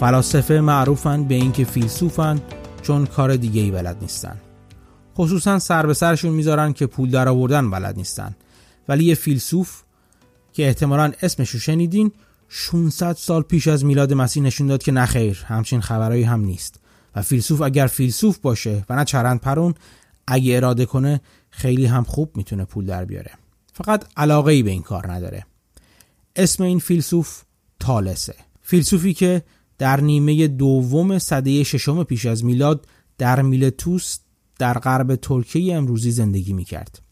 فلاسفه معروفن به اینکه فیلسوفن چون کار دیگه ای بلد نیستن. خصوصا سر به سرشون می‌ذارن که پول در آوردن بلد نیستن. ولی یه فیلسوف که احتمالا اسمش رو شنیدین 600 سال پیش از میلاد مسیح نشون داد که نخیر همچین خبرایی هم نیست. و فیلسوف اگر فیلسوف باشه و نه چرند پرون اگه اراده کنه خیلی هم خوب می‌تونه پول در بیاره. فقط علاقه ای به این کار نداره. اسم این فیلسوف تالسه. فیلسوفی که در نیمه دوم صده ششم پیش از میلاد در میلتوس در غرب ترکیه امروزی زندگی می‌کرد.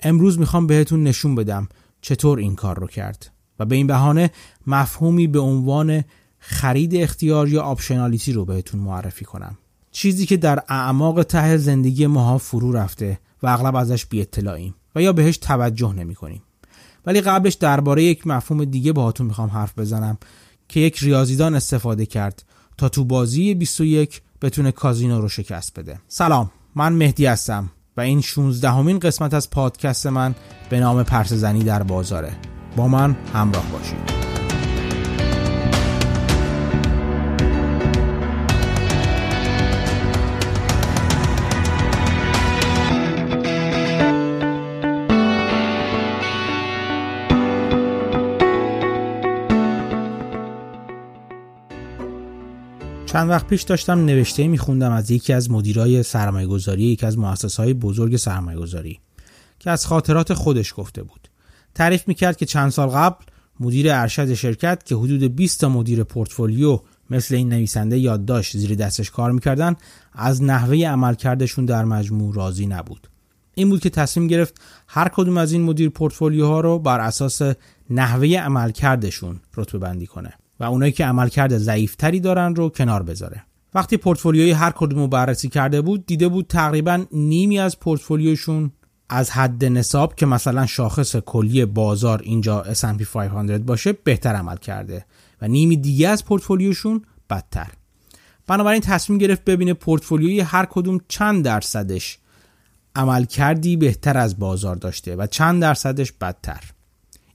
امروز می‌خوام بهتون نشون بدم چطور این کار رو کرد و به این بهانه مفهومی به عنوان خرید اختیار یا optionality رو بهتون معرفی کنم. چیزی که در اعماق ته زندگی ماها فرو رفته و اغلب ازش بی اطلاعیم و یا بهش توجه نمی کنیم. ولی قبلش درباره یک مفهوم دیگه باهاتون می‌خوام حرف بزنم. که یک ریاضیدان استفاده کرد تا تو بازی 21 بتونه کازینو رو شکست بده. سلام من مهدی هستم و این 16 همین قسمت از پادکست من به نام پرس زنی در بازاره. با من همراه باشید. چند وقت پیش داشتم نوشته میخوندم از یکی از مدیرای سرمایه گذاری یکی از مؤسسه های بزرگ سرمایه گذاری که از خاطرات خودش گفته بود. تعریف می‌کرد که چند سال قبل مدیر ارشد شرکت که حدود 20 تا مدیر پورتفولیو مثل این نویسنده یادداشت زیر دستش کار می‌کردن از نحوه عملکردشون در مجموع راضی نبود. این بود که تصمیم گرفت هر کدوم از این مدیر پورتفولیوها رو بر اساس نحوه عملکردشون رتبه بندی کنه. و اونایی که عملکرد ضعیفتری دارن رو کنار بذاره. وقتی پورتفولیوی هر کدوم رو بررسی کرده بود دیده بود تقریبا نیمی از پورتفولیوشون از حد نصاب که مثلا شاخص کلی بازار اینجا S&P 500 باشه بهتر عمل کرده و نیمی دیگه از پورتفولیوشون بدتر. بنابراین تصمیم گرفت ببینه پورتفولیوی هر کدوم چند درصدش عمل کردی بهتر از بازار داشته و چند درصدش بدتر.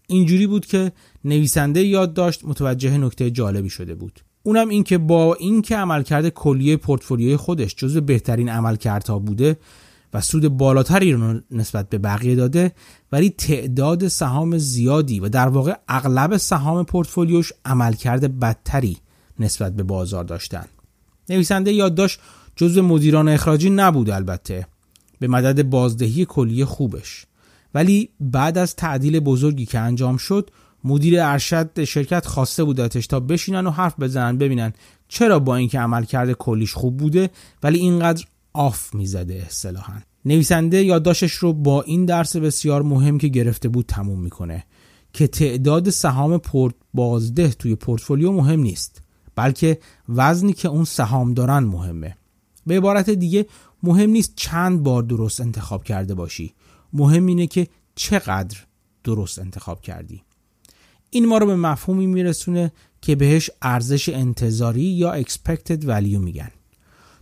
اینجوری بود که نویسنده یاد داشت متوجه نکته جالبی شده بود. اونم این که با اینکه عملکرد کلیه پورتفولیوی خودش جزو بهترین عملکردها بوده و سود بالاتری رو نسبت به بقیه داده ولی تعداد سهام زیادی و در واقع اغلب سهام پورتفولیوش عملکرد بدتری نسبت به بازار داشتن. نویسنده یادداشت جزو مدیران اخراجی نبود البته. به مدد بازدهی کلیه خوبش. ولی بعد از تعدیل بزرگی که انجام شد مدیر ارشد شرکت خواسته بودتش تا بشینن و حرف بزنن ببینن چرا با اینکه عملکرد کلیش خوب بوده ولی اینقدر آف می‌زده اصطلاحا. نویسنده یادداشتش رو با این درس بسیار مهم که گرفته بود تموم می‌کنه که تعداد سهام پورت بازده توی پورتفولیو مهم نیست بلکه وزنی که اون سهام دارن مهمه. به عبارت دیگه مهم نیست چند بار درست انتخاب کرده باشی. مهم اینه که چقدر درست انتخاب کردی. این ما رو به مفهومی میرسونه که بهش ارزش انتظاری یا expected value میگن.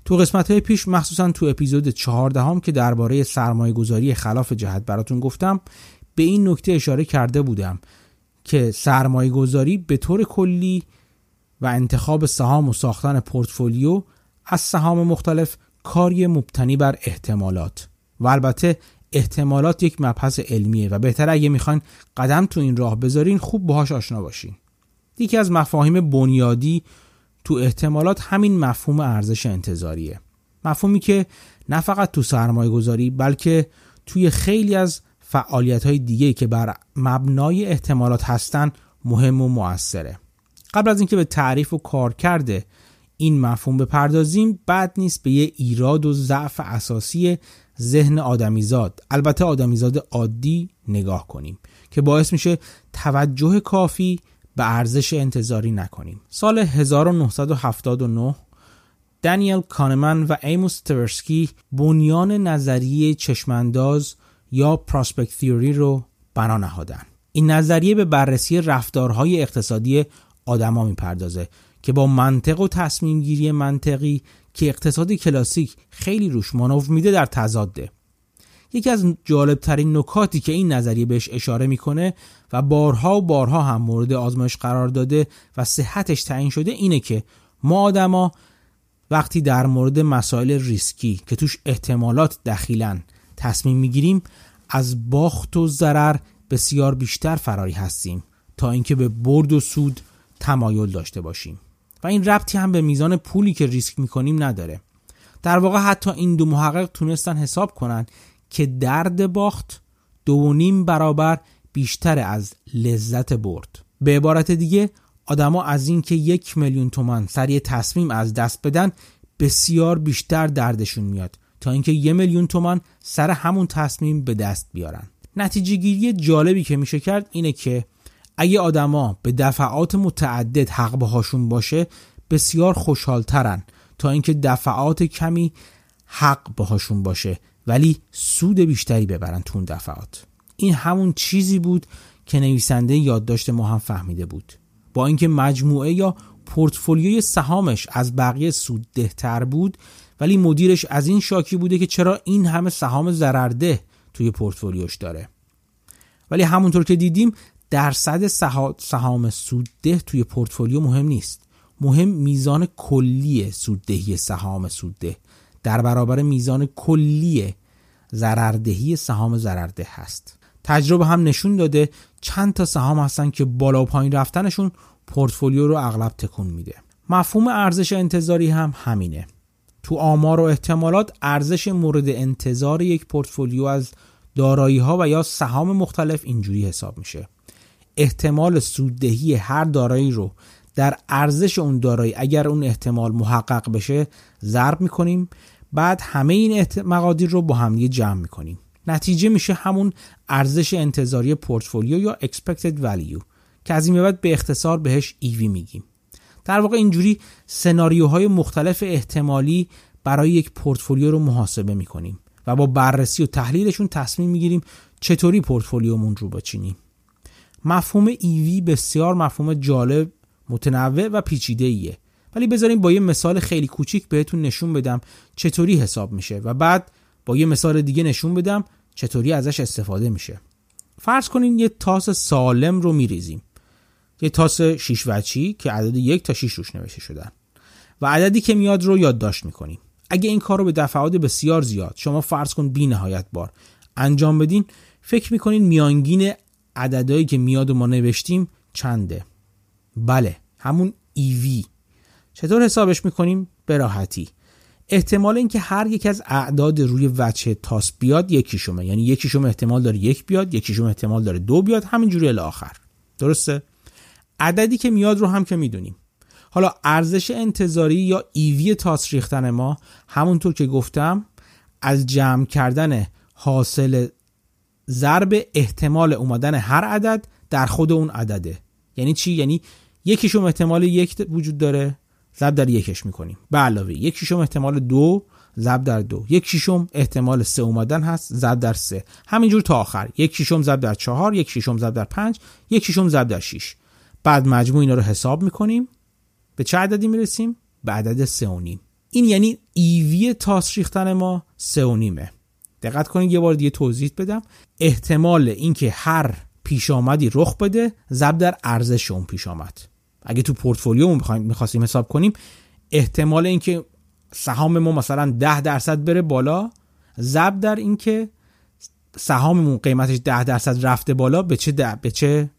تو قسمت های پیش مخصوصا تو اپیزود چهاردهم که درباره سرمایه گذاری خلاف جهت براتون گفتم به این نکته اشاره کرده بودم که سرمایه گذاری به طور کلی و انتخاب سهام و ساختن پورتفولیو از سهام مختلف کاری مبتنی بر احتمالات. و البته احتمالات یک مبحث علمیه و بهتر اگه می‌خواین قدم تو این راه بذارین خوب باهاش آشنا باشین. یکی از مفاهیم بنیادی تو احتمالات همین مفهوم ارزش انتظاریه. مفهومی که نه فقط تو سرمایه گذاری بلکه توی خیلی از فعالیت های دیگه که بر مبنای احتمالات هستن مهم و موثره. قبل از اینکه به تعریف و کار کرده این مفهوم بپردازیم بد نیست به یه ایراد و ضعف اساسی ذهن آدمیزاد. البته آدمیزاد عادی نگاه کنیم که باعث میشه توجه کافی به ارزش انتظاری نکنیم. سال 1979 دانیل کانمن و ایموس تورسکی بنیان نظریه چشمانداز یا پراسپکت تیوری رو بنا نهادن. این نظریه به بررسی رفتارهای اقتصادی آدما می‌پردازه که با منطق و تصمیم گیری منطقی که اقتصاد کلاسیک خیلی روش مانور میده در تضاده. یکی از جالبترین نکاتی که این نظریه بهش اشاره می‌کنه و بارها و بارها هم مورد آزمایش قرار داده و صحتش تعیین شده اینه که ما آدما وقتی در مورد مسائل ریسکی که توش احتمالات دخیلن تصمیم می‌گیریم از باخت و ضرر بسیار بیشتر فراری هستیم تا اینکه به برد و سود تمایل داشته باشیم. و این ربطی هم به میزان پولی که ریسک می‌کنیم نداره. در واقع حتی این دو محقق تونستن حساب کنن که درد باخت دو نیم برابر بیشتر از لذت برد. به عبارت دیگه آدما از اینکه یک میلیون تومن سر تصمیم از دست بدن بسیار بیشتر دردشون میاد تا اینکه یه میلیون تومن سر همون تصمیم به دست بیارن. نتیجه گیری جالبی که میشه کرد اینه که اگه آدما به دفعات متعدد حق بهاشون باشه بسیار خوشحالترن تا اینکه دفعات کمی حق بهاشون باشه ولی سود بیشتری ببرن تو اون دفعات. این همون چیزی بود که نویسنده یادداشت ما هم فهمیده بود. با اینکه مجموعه یا پورتفولیوی سهامش از بقیه سوددهتر بود ولی مدیرش از این شاکی بوده که چرا این همه سهام ضررده توی پورتفولیوش داره. ولی همونطور که دیدیم درصد سهام سودده توی پورتفولیو مهم نیست. مهم میزان کلی سوددهی سهام سودده. در برابر میزان کلی ضرردهی سهام ضررده هست. تجربه هم نشون داده چند تا سهام هستن که بالا و پایین رفتنشون پورتفولیو رو اغلب تکون میده. مفهوم ارزش انتظاری هم همینه. تو آمار و احتمالات ارزش مورد انتظار یک پورتفولیو از دارایی ها و یا سهام مختلف اینجوری حساب میشه. احتمال سوددهی هر دارایی رو در ارزش اون دارایی اگر اون احتمال محقق بشه ضرب می‌کنیم. بعد همه این مقادیر رو با هم جمع می‌کنیم. نتیجه میشه همون ارزش انتظاری پورتفولیو یا expected value که از این بعد به اختصار بهش EV میگیم. در واقع اینجوری سناریوهای مختلف احتمالی برای یک پورتفولیو رو محاسبه می‌کنیم و با بررسی و تحلیلشون تصمیم می‌گیریم چطوری پورتفولیومون رو بچینیم. مفهوم EV بسیار مفهوم جالب متنوع و پیچیده ایه ولی بذاریم با یه مثال خیلی کوچیک بهتون نشون بدم چطوری حساب میشه و بعد با یه مثال دیگه نشون بدم چطوری ازش استفاده میشه. فرض کنین یه تاس سالم رو میریزیم. یه تاس شیش وچی که عدد یک تا شیش روش نوشته شدن. و عددی که میاد رو یادداشت می‌کنیم. اگه این کار رو به دفعات بسیار زیاد شما فرض کن بی نهایت بار انجام بدین فکر می‌کنین میانگین عددهایی که میاد و ما نوشتیم چنده؟ بله همون ایوی چطور حسابش می‌کنیم؟ به راحتی. احتمال اینکه هر یک از اعداد روی وچه تاس بیاد یکیشومه یعنی یکیشوم احتمال داره یک بیاد یکیشوم احتمال داره دو بیاد همینجوری الی آخر. درسته؟ عددی که میاد رو هم که می‌دونیم. حالا ارزش انتظاری یا ایوی تاس ریختن ما همونطور که گفتم از جمع کردن حاصل ضرب احتمال اومدن هر عدد در خود اون عدده. یعنی چی؟ یعنی یکیشون احتمال یک وجود داره ضرب در یکش می‌کنیم. به علاوه یک احتمال دو ضرب در دو. یک احتمال سه اومدن هست ضرب در سه. همینجور تا آخر. یک ضرب در چهار یک ضرب در پنج یک ضرب در شیش. بعد مجموع اینا رو حساب می‌کنیم. به چه عددی می‌رسیم؟ به عدد سه و نیم. این یعنی ایوی تاس ریختن ما سه و نیمه. دقت کنید یه بار دیگه توضیح بدم. احتمال اینکه هر پیش آمدی رخ بده ضرب در ارزش اون پیش آمد اگه تو پورتفولیو می‌خواستیم حساب کنیم احتمال اینکه سهام ما مثلا 10 درصد بره بالا ضرب در اینکه سهاممون قیمتش 10 درصد رفته بالا به چه به چه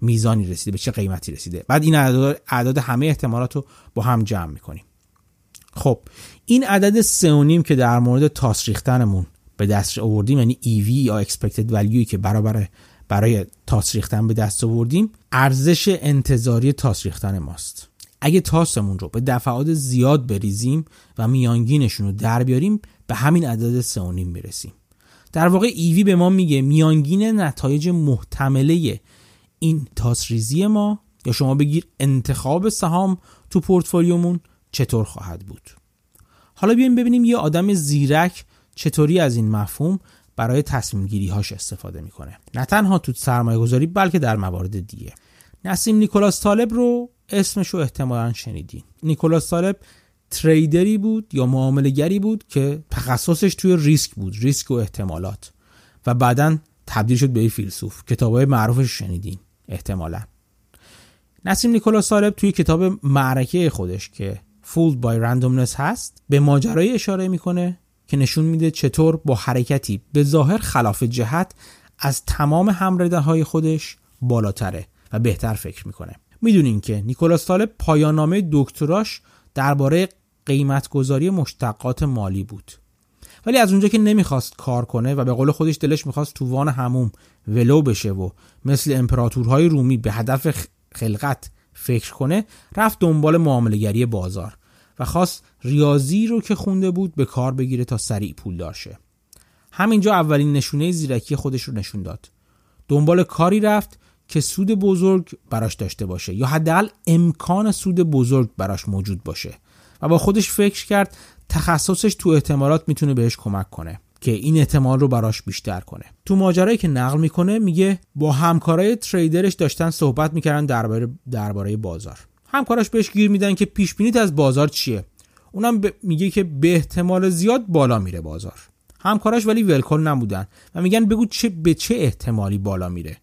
میزانی رسیده به چه قیمتی رسیده. بعد این اعداد, اعداد همه احتمالات رو با هم جمع می‌کنیم. خب این عدد سه که در مورد تاس ریختنمون به دست آوردیم یعنی EV یا expected value که برابر برای تاس ریختن به دست آوردیم ارزش انتظاری تاس ریختن ماست. اگه تاسمون رو به دفعات زیاد بریزیم و میانگینشون رو در بیاریم به همین عدد 3.5 می‌رسیم. در واقع ایوی به ما میگه میانگین نتایج محتمله این تاسریزی ما. یا شما بگیر انتخاب سهام تو پورتفولیومون چطور خواهد بود. حالا بیایم ببینیم یه آدم زیرک چطوری از این مفهوم برای تصمیم گیری هاش استفاده می‌کنه؟ نه تنها تو سرمایه گذاری بلکه در موارد دیگه. نسیم نیکولاس طالب رو اسمش رو احتمالا شنیدین. نیکولاس طالب تریدری بود یا معاملگری بود که تخصصش توی ریسک بود ریسک و احتمالات. و بعدا تبدیل شد به فیلسوف. کتابای معروفش شنیدین احتمالا. نسیم نیکولاس طالب توی کتاب معرکه خودش که Fooled by Randomness هست به ماجرای اشاره می‌کنه که نشون میده چطور با حرکتی به ظاهر خلاف جهت از تمام همرده های خودش بالاتره و بهتر فکر می‌کنه. می‌دونین که نیکولاس طالب پایانامه دکتراش درباره قیمتگذاری مشتقات مالی بود. ولی از اونجا که نمی‌خواست کار کنه و به قول خودش دلش می‌خواست تو وان هموم ولو بشه و مثل امپراتورهای رومی به هدف خلقت فکر کنه رفت دنبال معاملگری بازار. و خواست ریاضی رو که خونده بود به کار بگیره تا سریع پول دارشه همینجا اولین نشونه زیرکی خودش رو نشون داد. دنبال کاری رفت که سود بزرگ براش داشته باشه یا حداقل امکان سود بزرگ براش موجود باشه و با خودش فکر کرد تخصصش تو احتمالات می‌تونه بهش کمک کنه که این احتمال رو براش بیشتر کنه. تو ماجرایی که نقل می‌کنه میگه با همکارای تریدرش داشتن صحبت می‌کردن درباره درباره بازار. همکاراش بهش گیر میدن که پیش بینیت از بازار چیه. اونم میگه که به احتمال زیاد بالا میره بازار. همکاراش ولی ولکن نبودن و میگن بگو چه به چه احتمالی بالا میره.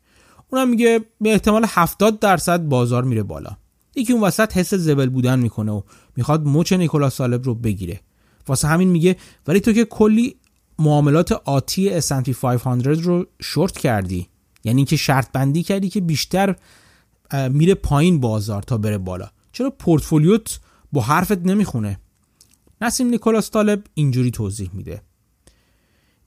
اونم میگه به احتمال 70 درصد بازار میره بالا. یکی اون وسط حس زبل بودن می‌کنه و می‌خواد مچ نیکولاس سالب رو بگیره. واسه همین میگه ولی تو که کلی معاملات آتی S&P 500 رو شورت کردی. یعنی اینکه شرط بندی کردی که بیشتر میره پایین بازار تا بره بالا. چرا پورتفولیوت با حرفت نمی‌خونه؟ نسیم نیکولاس طالب اینجوری توضیح میده.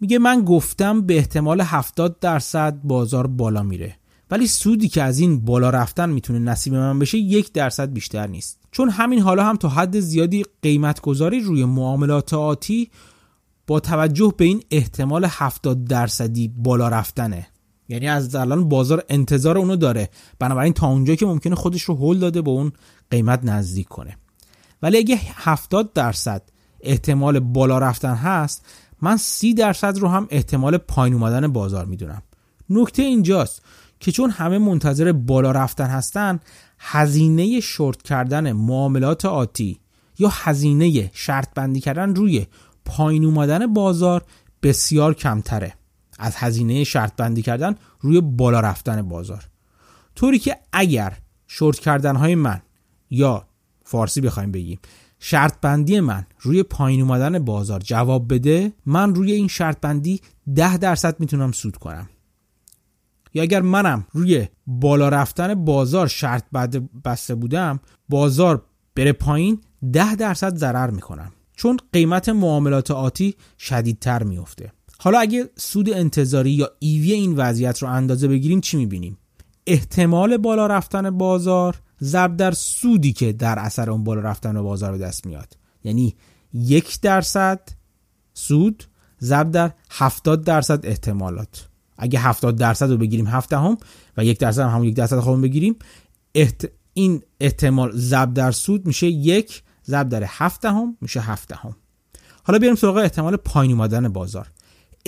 میگه من گفتم به احتمال 70 درصد بازار بالا میره. ولی سودی که از این بالا رفتن می‌تونه نصیب من بشه یک درصد بیشتر نیست. چون همین حالا هم تا حد زیادی قیمت گذاری روی معاملات آتی با توجه به این احتمال 70 درصدی بالا رفتنه. یعنی از الان بازار انتظار اونو داره. بنابراین تا اونجا که ممکنه خودش رو هول داده به اون قیمت نزدیک کنه. ولی اگه 70 درصد احتمال بالا رفتن هست من 30 درصد رو هم احتمال پایین اومدن بازار می‌دونم. نکته اینجاست که چون همه منتظر بالا رفتن هستن هزینه شورت کردن معاملات آتی یا هزینه شرط بندی کردن روی پایین اومدن بازار بسیار کمتره. از هزینه شرط بندی کردن روی بالا رفتن بازار. طوری که اگر شورت کردن های من یا فارسی بخوایم بگیم شرط بندی من روی پایین اومدن بازار جواب بده من روی این شرط بندی ده درصد می‌تونم سود کنم. یا اگر منم روی بالا رفتن بازار شرط بسته بودم بازار بره پایین ده درصد ضرر می‌کنم. چون قیمت معاملات آتی شدیدتر میفته حالا اگه سود انتظاری یا ایوی این وضعیت رو اندازه بگیریم چی می‌بینیم؟ احتمال بالا رفتن بازار ضرب در سودی که در اثر اون بالا رفتن بازار به دست میاد. یعنی یک درصد سود ضرب در 70 درصد احتمالات. اگه 70 درصد رو بگیریم 7 هم و یک درصد هم همون یک درصد خودمون بگیریم احت... این احتمال ضرب در سود میشه یک ضرب در 7 هم میشه 7 هم حالا بیاریم سراغ احتمال پایین اومدن بازار.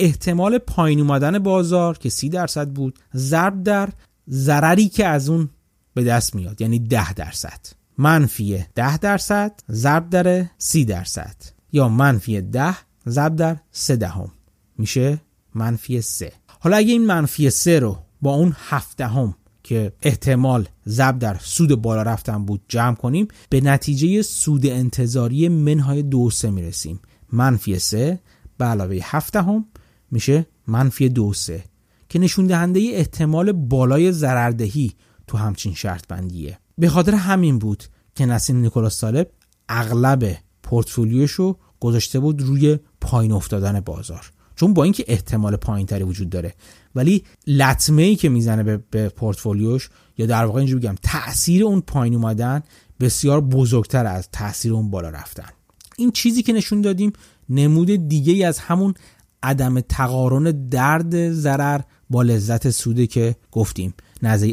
احتمال پایین اومدن بازار که 30 درصد بود ضرب در ضرری که از اون به دست میاد یعنی 10 درصد. منفی 10 درصد ضرب در 30 درصد. یا منفی 10 ضرب در 3 دهم. میشه منفی 3 حالا اگه این منفی 3 رو با اون 7 دهم که احتمال ضرب در سود بالا رفتن بود جمع کنیم به نتیجه سود انتظاری منهای دو سه می‌رسیم. منفی 3 به علاوه 7 دهم میشه؟ منفی دو سه. که نشون دهنده احتمال بالای ضرردهی تو همچین شرط بندیه به خاطر همین بود که نسیم نیکولاس سالب اغلب پورتفولیوش رو گذاشته بود روی پایین افتادن بازار. چون با اینکه احتمال پایین تری وجود داره. ولی لطمه ای که می‌زنه به, به پورتفولیوش یا در واقع اینجوری بگم تاثیر اون پایین اومدن بسیار بزرگتر از تاثیر اون بالا رفتن. این چیزی که نشون دادیم نمود دیگه ای از همون عدم تقارن درد ضرر با لذت سوده که گفتیم.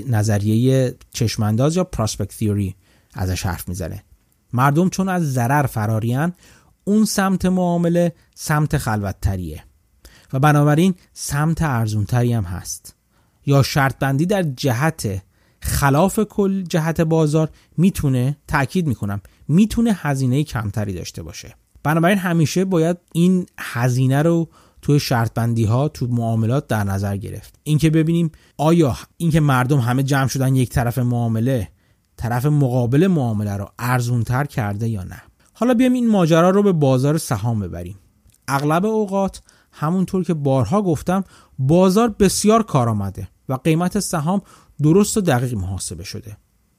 نظریه چشمانداز یا پراسپکت تیوری ازش حرف می‌زنه. مردم چون از ضرر فراریان اون سمت معامله سمت خلوتتریه. و بنابراین سمت ارزونتری هم هست. یا شرط بندی در جهت خلاف کل جهت بازار می‌تونه تاکید می‌کنم می‌تونه هزینه کمتری داشته باشه. بنابراین همیشه باید این هزینه رو توی شرط بندی ها تو معاملات در نظر گرفت. اینکه ببینیم آیا اینکه مردم همه جمع شدن یک طرف معامله طرف مقابل معامله رو ارزونتر کرده یا نه؟ حالا بیایم این ماجرا رو به بازار سهام ببریم. اغلب اوقات همونطور که بارها گفتم بازار بسیار کار آمده و قیمت سهام درست و دقیق محاسبه شده.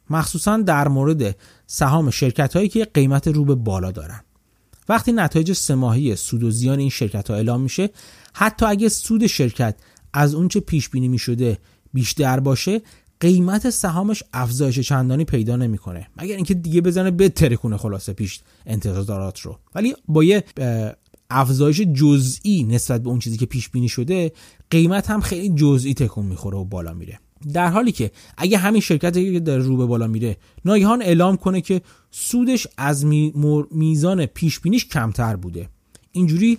مخصوصا در مورد سهام شرکت هایی که قیمت رو به بالا دارن. وقتی نتایج سماهی سود و زیان این شرکت ها اعلام میشه حتی اگه سود شرکت از اونچه پیش بینی می شده بیشتر باشه قیمت سهامش افزایش چندانی پیدا نمی‌کنه مگر اینکه دیگه بزنه به ترکونه خلاصه پیش انتظارات رو. ولی با یه افزایش جزئی نسبت به اون چیزی که پیش بینی شده قیمت هم خیلی جزئی تکون می‌خوره و بالا میره. در حالی که اگه همین شرکتی که داره رو به بالا میره ناگهان اعلام کنه که سودش از میزان پیش بینیش کمتر بوده. اینجوری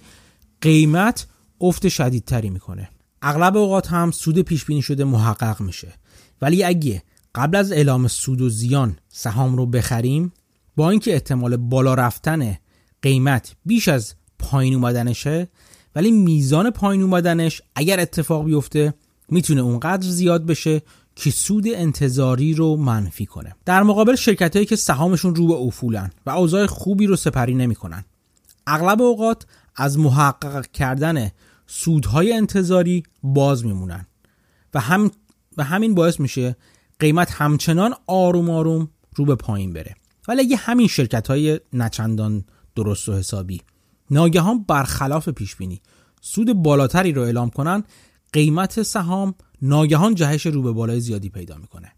قیمت افت شدیدتری می‌کنه. اغلب اوقات هم سود پیش بینی شده محقق میشه. ولی اگه قبل از اعلام سود و زیان سهام رو بخریم با اینکه احتمال بالا رفتن قیمت بیش از پایین اومدنشه ولی میزان پایین اومدنش اگر اتفاق بیفته می‌تونه اونقدر زیاد بشه که سود انتظاری رو منفی کنه. در مقابل شرکت هایی که سهامشون رو به افولن و اوضاع خوبی رو سپری نمی‌کنن. اغلب اوقات از محقق کردن سودهای انتظاری باز میمونن. و هم و همین باعث میشه قیمت همچنان آروم آروم رو به پایین بره. ولی اگه همین شرکت های نچندان درست و حسابی ناگهان برخلاف پیش بینی سود بالاتری رو اعلام کنن قیمت سهام ناگهان جهش رو به بالای زیادی پیدا می‌کنه.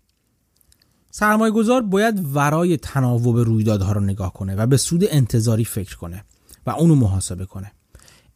سرمایه گذار باید ورای تناوب رویدادها رو نگاه کنه و به سود انتظاری فکر کنه و اونو محاسبه کنه.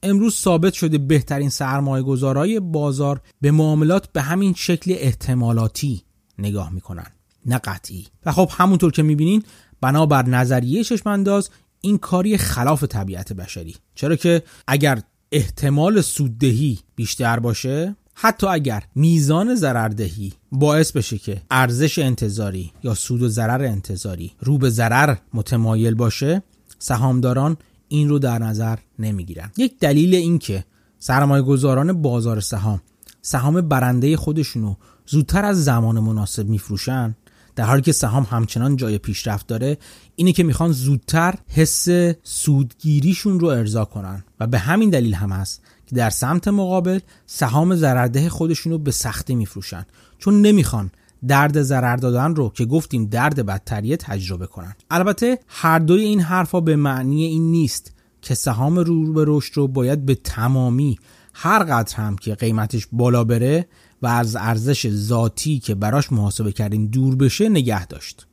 امروز ثابت شده بهترین سرمایه گذارای بازار به معاملات به همین شکل احتمالاتی نگاه می‌کنن نه قطعی. و خب همونطور که می‌بینین بنابر نظریه چشمانداز این کاری خلاف طبیعت بشری. چرا که اگر احتمال سوددهی بیشتر باشه؟ حتی اگر میزان ضرردهی باعث بشه که ارزش انتظاری یا سود و ضرر انتظاری رو به ضرر متمایل باشه سهامداران این رو در نظر نمی‌گیرن. یک دلیل این که سرمایه گذاران بازار سهام سهام برنده خودشونو زودتر از زمان مناسب میفروشن در حالی که سهام همچنان جای پیشرفت داره اینه که می‌خوان زودتر حس سودگیریشون رو ارضا کنن. و به همین دلیل هم هست که در سمت مقابل سهام ضررده خودشون رو به سختی میفروشن. چون نمی‌خوان درد ضرر دادن رو که گفتیم درد بدتریه تجربه کنن. البته هر دوی این حرفا به معنی این نیست که سهام رو به رشد رو باید به تمامی هر قدر هم که قیمتش بالا بره و از ارزش ذاتی که براش محاسبه کردیم دور بشه نگه داشت.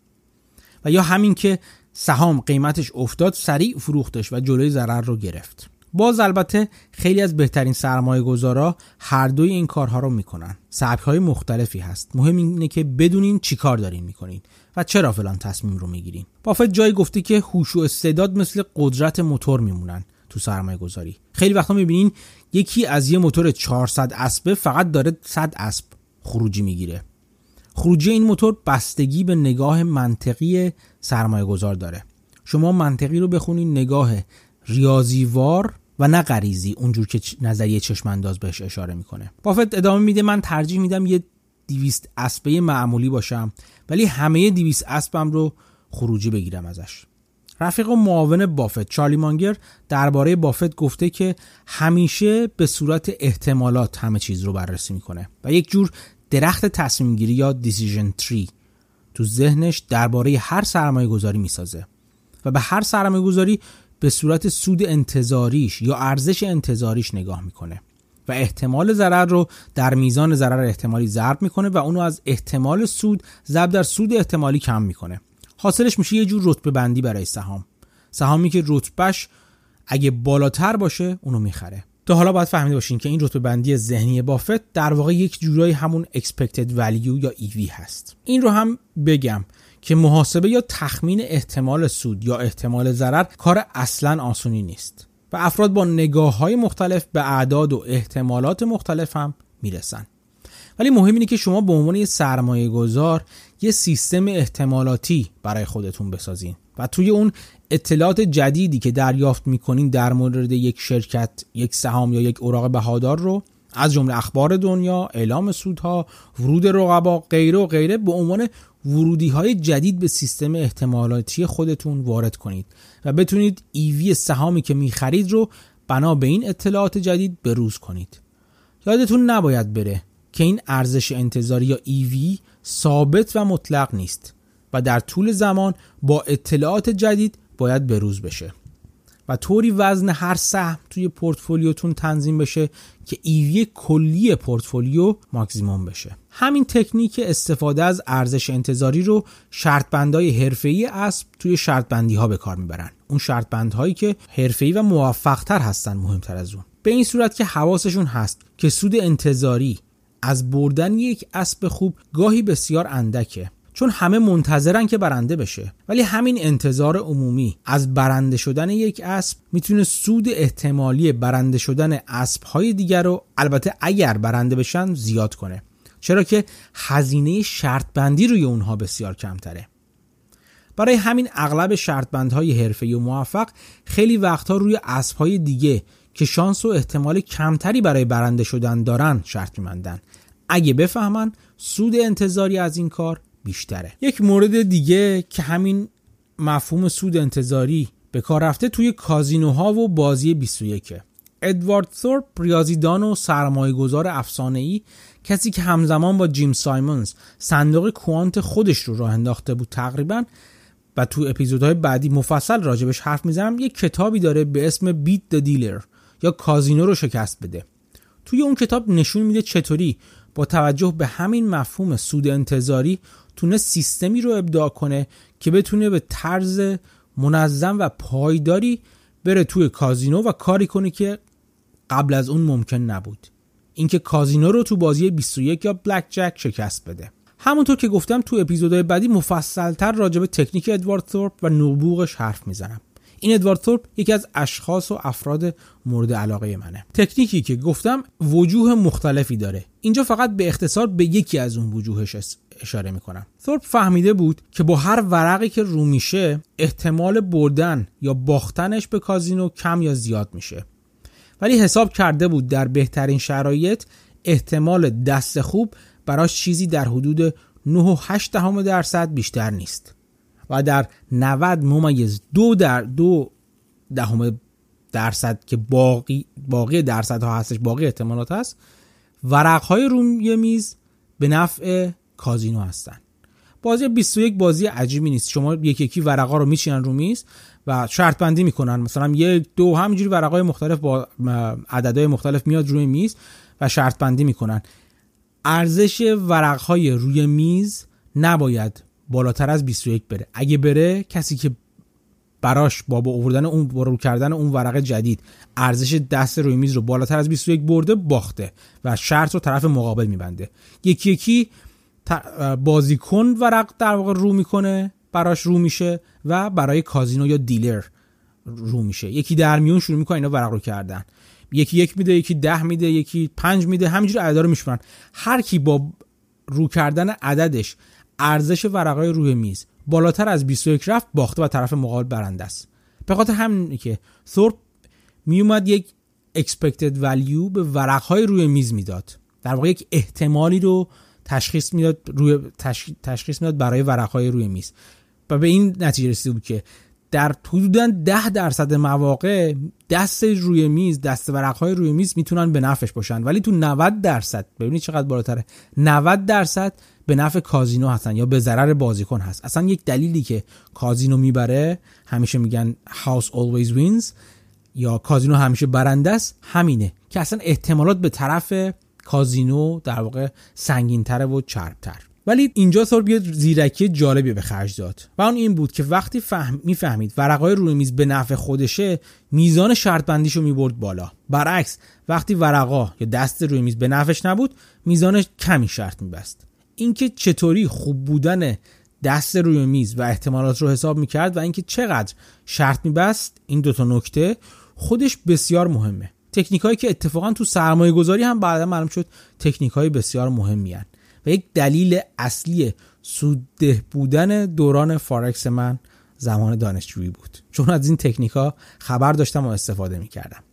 و یا همین که سهام قیمتش افتاد سریع فروختش و جلوی ضرر رو گرفت. باز البته خیلی از بهترین سرمایه گذارا هر دوی این کارها رو می‌کنن. سبک های مختلفی هست. مهم اینه که بدونین چی کار دارین می‌کنین و چرا فلان تصمیم رو می‌گیرین. بافت جایی گفته که هوش و استعداد مثل قدرت موتور میمونن. تو سرمایه گذاری خیلی وقتا می‌بینین یکی از یه موتور 400 اسبه فقط داره 100 اسب خروجی می‌گیره. خروجی این موتور بستگی به نگاه منطقی سرمایه گذار داره. شما منطقی رو بخونین نگاه ریاضیوار و نه غریزی اونجور که نظریه چشم انداز بهش اشاره می‌کنه. بافت ادامه میده من ترجیح میدم یه دیویست اسبه معمولی باشم ولی همه دیویست اسبم رو خروجی بگیرم ازش. رفیق و معاون بافت. چارلی مانگر درباره بافت گفته که همیشه به صورت احتمالات همه چیز رو بررسی می‌کنه و یک جور درخت تصمیم گیری یا دیسیژن تری تو ذهنش درباره هر سرمایه گذاری می‌سازه و به هر سرمایه گذاری به صورت سود انتظاریش یا ارزش انتظاریش نگاه می‌کنه و احتمال ضرر رو در میزان ضرر احتمالی ضرب می‌کنه و اونو از احتمال سود ضرب در سود احتمالی کم می‌کنه. حاصلش میشه یه جور رتبه بندی برای سهام. سهامی که رتبهش اگه بالاتر باشه اونو می‌خره. تا حالا باید فهمیده باشین که این رتبه بندی ذهنی بافت در واقع یک جورایی همون expected value یا EV هست. این رو هم بگم که محاسبه یا تخمین احتمال سود یا احتمال ضرر کار اصلا آسونی نیست و افراد با نگاه های مختلف به اعداد و احتمالات مختلف هم می‌رسن. ولی مهم اینه که شما به عنوان یه سرمایه گذار یه سیستم احتمالاتی برای خودتون بسازین و توی اون اطلاعات جدیدی که دریافت می‌کنین در مورد یک شرکت، یک سهام یا یک اوراق بهادار رو از جمله اخبار دنیا، اعلام سودها، ورود رقبا، غیره و غیره به عنوان ورودی های جدید به سیستم احتمالاتی خودتون وارد کنید و بتونید ایوی سهامی که می‌خرید رو بنا به این اطلاعات جدید بروز کنید. یادتون نباید بره که این ارزش انتظاری یا ایوی ثابت و مطلق نیست و در طول زمان با اطلاعات جدید باید بروز بشه و طوری وزن هر سهم توی پورتفولیوتون تنظیم بشه که ایوی کلی پورتفولیو ماکسیموم بشه. همین تکنیک استفاده از ارزش انتظاری رو شرط بندهای حرفه‌ای اسب توی شرط بندی ها به کار می‌برن. اون شرط بندهایی که حرفه‌ای و موفقتر هستن مهمتر از اون. به این صورت که حواسشون هست که سود انتظاری از بردن یک اسب خوب گاهی بسیار اندکه چون همه منتظرن که برنده بشه. ولی همین انتظار عمومی از برنده شدن یک اسب می‌تونه سود احتمالی برنده شدن اسب های دیگر رو البته اگر برنده بشن زیاد کنه. چرا که هزینه شرط بندی روی اونها بسیار کمتره. برای همین اغلب شرط بندهای حرفه‌ای و موفق خیلی وقتها روی اسب های دیگه که شانس و احتمال کمتری برای برنده شدن دارن شرط میمندن اگه بفهمن سود انتظاری از این کار بیشتره. یک مورد دیگه که همین مفهوم سود انتظاری به کار رفته توی کازینوها و بازی 21 ادوارد ثورپ ریاضیدان و سرمایه گذار افسانه ای کسی که همزمان با جیم سایمونز صندوق کوانت خودش رو راه انداخته بود تقریبا و تو اپیزودهای بعدی مفصل راجبش حرف می‌زنم یک کتابی داره به اسم بیت د دیلر یا کازینو رو شکست بده. توی اون کتاب نشون میده چطوری با توجه به همین مفهوم سود انتظاری تونه سیستمی رو ابداع کنه که بتونه به طرز منظم و پایداری بره توی کازینو و کاری کنه که قبل از اون ممکن نبود. اینکه کازینو رو تو بازی 21 یا بلک جک شکست بده. همونطور که گفتم تو اپیزودهای بعدی مفصلتر راجع به تکنیک ادوارد ثورپ و نبوغش حرف می‌زنم. این ادوارد ثورپ یکی از اشخاص و افراد مورد علاقه منه. تکنیکی که گفتم وجوه مختلفی داره. اینجا فقط به اختصار به یکی از اون وجوهش اشاره می‌کنم. ثورپ فهمیده بود که با هر ورقی که رو میشه احتمال بردن یا باختنش به کازینو کم یا زیاد میشه. ولی حساب کرده بود در بهترین شرایط احتمال دست خوب براش چیزی در حدود 9.8 درصد بیشتر نیست. و در 90 ممیز دو در دو دهم درصد که باقی باقی درصد ها هستش باقی احتمالات هست ورق های روی میز به نفع کازینو هستن. بازی 21 بازی عجیبی نیست. شما یکی یکی ورقا رو میچینن رو میز و شرط بندی می‌کنن. مثلا یک دو همینجوری ورقای مختلف با عددهای مختلف میاد روی میز و شرط بندی می‌کنن. ارزش ورقهای روی میز نباید بالاتر از 21 بره. اگه بره کسی که براش با آوردن اون رو کردن اون ورق جدید ارزش دست روی میز رو بالاتر از 21 برده باخته و شرط رو طرف مقابل میبنده. یکی یکی بازیکن ورق در واقع رو می‌کنه براش رو میشه و برای کازینو یا دیلر رو میشه. یکی در میون شروع می‌کنه اینا ورق رو کردن. یکی یک میده یکی ده میده یکی پنج میده همینجور عددا رو میشمارن هر کی با رو کردن عددش ارزش ورقای روی میز. بالاتر از 21 رفت باخته و طرف مقابل برنده است. به خاطر همین که ثورپ میومد یک expected value به ورقهای روی میز می‌داد. در واقع یک احتمالی رو تشخیص می‌داد روی تشخیص می‌داد برای ورقهای روی میز. و به این نتیجه رسیده بود که در حدودا ده درصد مواقع دست روی میز دست ورقهای روی میز می‌تونن به نفعش باشن. ولی تو 90 درصد ببینید چقدر بالاتره 90 درصد به نفع کازینو هستن یا به ضرر بازیکن هست. اصلا یک دلیلی که کازینو می‌بره همیشه میگن house always wins یا کازینو همیشه برنده است همینه که اصلا احتمالات به طرف کازینو در واقع سنگینتره و چربتر. ولی اینجا سر بیاد زیرکی جالبی به خرج داد. و اون این بود که وقتی فهم می‌فهمید ورقای روی میز به نفع خودشه میزان شرط بندیشو می‌برد بالا. برعکس وقتی ورقا یا دست روی میز به نفعش نبود میزانش کمی شرط میبست. اینکه چطوری خوب بودن دست روی میز و احتمالات رو حساب می‌کرد و اینکه چقدر شرط میبست این دوتا نکته خودش بسیار مهمه. تکنیک هایی که اتفاقا تو سرمایه گذاری هم بعدا معلوم شد تکنیک های بسیار مهمی هن. و یک دلیل اصلی سودده بودن دوران فارکس من زمان دانشجویی بود. چون از این تکنیک ها خبر داشتم و استفاده می‌کردم.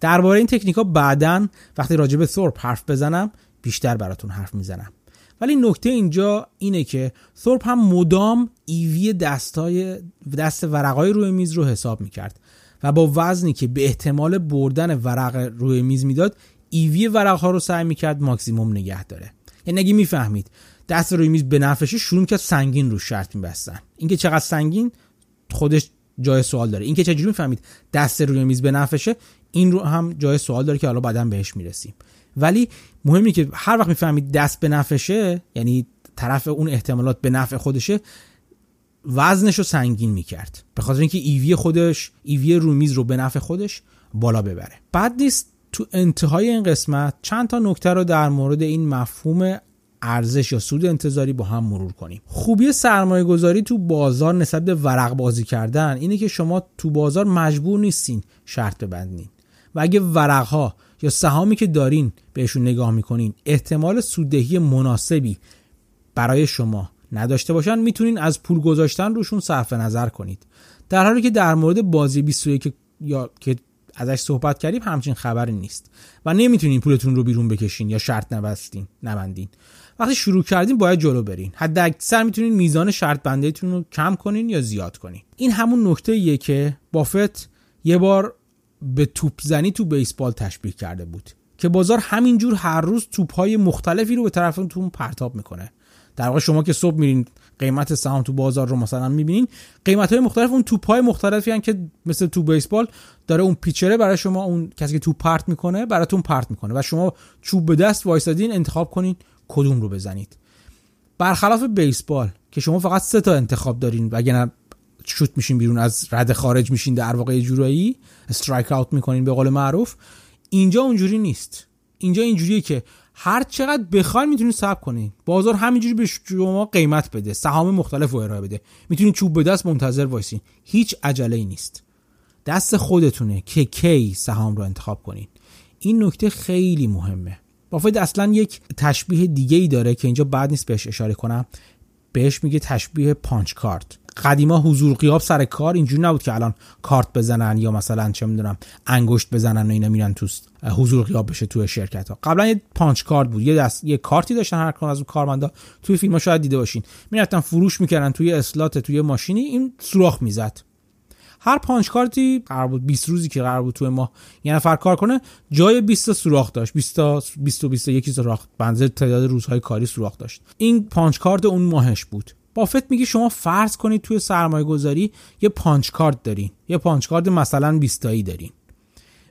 درباره این تکنیک ها بعدا وقتی راجع به ثورپ حرف بزنم بیشتر براتون حرف می‌زنم. ولی نکته اینجا اینه که ثورپ هم مدام ایوی دستای دست ورقای روی میز رو حساب می‌کرد و با وزنی که به احتمال بردن ورق روی میز می‌داد ایوی ورق ها رو سعی می‌کرد ماکسیموم نگه داره. یعنی اگه می‌فهمید دست روی میز به نفشه شروع کرد سنگین رو شرط میبستن. اینکه چقدر سنگین خودش جای سوال داره. اینکه چجوری می‌فهمید دست روی میز به نفشه این رو هم جای سوال داره که حالا بعدا بهش می‌رسیم. ولی مهمی که هر وقت می‌فهمید دست به نفشه یعنی طرف اون احتمالات به نفع خودشه وزنش رو سنگین می‌کرد. به خاطر اینکه ایوی خودش ایوی رو میز رو به نفع خودش بالا ببره. بعد نیست تو انتهای این قسمت چند تا نکته رو در مورد این مفهوم ارزش یا سود انتظاری با هم مرور کنیم. خوبی سرمایه گذاری تو بازار نسبت به ورق بازی کردن اینه که شما تو بازار مجبور نیستین شرط ببندین. و اگه ورق ها یا سهامی که دارین بهشون نگاه می‌کنین احتمال سوددهی مناسبی برای شما نداشته باشن می‌تونین از پول گذاشتن روشون صرف نظر کنید. در حالی که در مورد بازی 21 یا که ازش صحبت کردیم همچین خبری نیست و نمی‌تونین پولتون رو بیرون بکشین یا شرط نبستین نبندین. وقتی شروع کردین باید جلو برین. حد اکثر می‌تونین میزان شرط بندیتون رو کم کنین یا زیاد کنین. این همون نکته که بافت یه بار به توپ زنی تو بیسبال تشبیه کرده بود که بازار همینجور هر روز توپ های مختلفی رو به طرفتون پرتاب می‌کنه. در واقع شما که صبح میرین قیمت سهام تو بازار رو مثلا می‌بینین قیمت های مختلف اون توپ های مختلفی هن که مثل تو بیسبال داره اون پیچره برای شما اون کسی که توپ پرت می‌کنه براتون پرت می‌کنه و شما چوب به دست وایسادین انتخاب کنین کدوم رو بزنید. برخلاف بیسبال که شما فقط سه تا انتخاب دارین و اگر شوت میشین بیرون از رد خارج میشین در واقع جورایی strike out می‌کنین به قول معروف. اینجا اونجوری نیست. اینجا اینجوریه که هر چقدر بخواین می‌تونید صبر کنین. بازار همینجوری به شما قیمت بده سهام مختلف رو ارائه بده. می‌تونید چوب به دست منتظر وایسین. هیچ عجله ای نیست. دست خودتونه که کی سهام رو انتخاب کنین. این نکته خیلی مهمه. بافت اصلا یک تشبیه دیگه ای داره که اینجا بد نیست بهش اشاره کنم. بهش میگه تشبیه punch card. قدیما حضور غیاب سر کار اینجوری نبود که الان کارت بزنن یا مثلا چه می‌دونم انگشت بزنن و اینا میرن تو حضور غیاب بشه توی شرکت ها قبلا یه punch card بود. یه دست یه کارتی داشتن هر کدوم از اون کارمندا توی فیلم ها شاید دیده باشین. می‌رفتن فروش می‌کردن توی slot توی ماشینی این سوراخ می‌زد. هر punch card ی قرار بود 20 روزی که قرار بود توی ماه یه نفر کار کنه جای 20 تا سوراخ داشت. 20 تا 20 تا 21 سوراخ. بنظر تعداد روزهای کاری سوراخ داشت. این punch card اون ماهش بود. بافت میگه شما فرض کنید توی سرمایه گذاری یه punch card دارین. یه punch card مثلا 20 تایی دارین.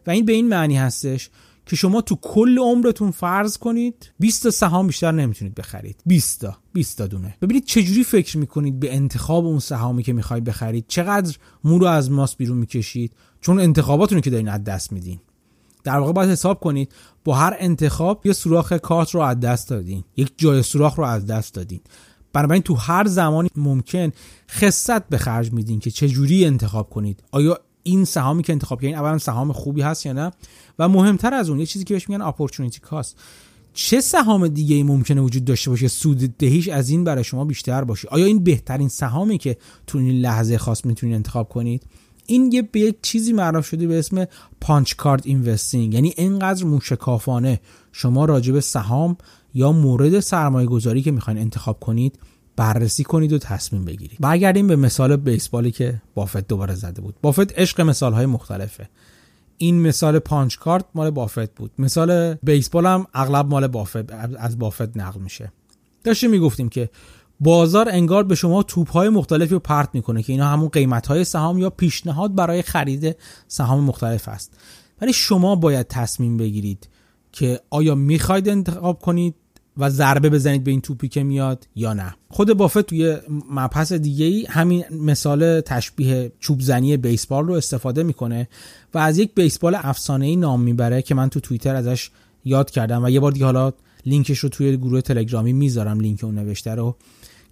و این به این معنی هستش که شما تو کل عمرتون فرض کنید 20 تا سهام بیشتر نمی‌تونید بخرید. 20 تا 20 تا دونه. ببینید چجوری فکر می‌کنید به انتخاب اون سهامی که می‌خواید بخرید؟ چقدر مو رو از ماست بیرون می‌کشید؟ چون انتخاباتونو که دارین از دست میدین. در واقع باید حساب کنید با هر انتخاب یه سوراخ کارت رو از دست دادین. یک جای سوراخ رو از دست دادین. بنابراین تو هر زمانی ممکن خست به خرج میدین که چجوری انتخاب کنید. آیا این سهامی که انتخاب کردین اولا سهام خوبی هست یا نه؟ و مهمتر از اون یه چیزی که بهش میگن opportunity cost چه سهام دیگه ای ممکنه وجود داشته باشه؟ سود دهیش از این برای شما بیشتر باشه. آیا این بهترین سهامی که تو این لحظه خاص می‌تونید انتخاب کنید؟ این یه به یک چیزی معروف شده به اسم punch card investing یعنی اینقدر موشکافانه شما راجع سهام یا مورد سرمایه گذاری که می‌خواین انتخاب کنید بررسی کنید و تصمیم بگیرید. برگردیم به مثال بیسبالی که بافت دوباره زده بود. بافت عشق مثال های مختلفه. این مثال punch card مال بافت بود. مثال بیسبال هم اغلب مال بافت از بافت نقل میشه. داشتیم می‌گفتیم که بازار انگار به شما توپ های مختلفی رو پرت می‌کنه که اینا همون قیمت های سهام یا پیشنهاد برای خرید سهام مختلف است. ولی شما باید تصمیم بگیرید که آیا می‌خواید انتخاب کنید و ضربه بزنید به این توپی که میاد یا نه؟ خود بافت توی مبحث دیگه ای همین مثال تشبیه چوب زنی بیسبال رو استفاده می‌کنه و از یک بیسبال افسانه ای نام می‌بره که من تو توییتر ازش یاد کردم و یه بار دیگه حالا لینکش رو توی گروه تلگرامی می‌ذارم لینک اون نوشته رو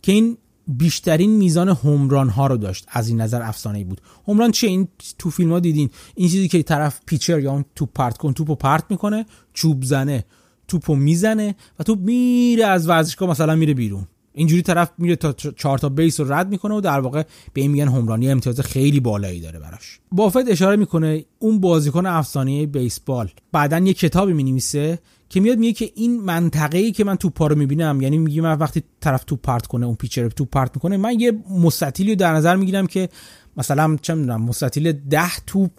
که این بیشترین میزان همران ها رو داشت. از این نظر افسانه بود. همران چه این تو فیلم ها دیدین. این چیزی که طرف پیچر یا اون توپ پرت کن توپو پرت می‌کنه چوب زنه. توپو می‌زنه و توپ میره از ورزشگاه مثلا میره بیرون. اینجوری طرف میره تا چهار تا بیس رو رد می‌کنه و در واقع به این میگن همرانی امتیاز خیلی بالایی داره براش. بافت اشاره می‌کنه اون بازیکن افسانه بیسبال. بعدا یه کتابی می‌نویسه که میاد میگه که این منطقه ای که من توپا رو می‌بینم یعنی میگه من وقتی طرف توپ پرت کنه اون پیچر توپ پرت می‌کنه من یه مستطیلی رو در نظر می‌گیرم که مثلا چه می‌دونم مستطیل 10 توپ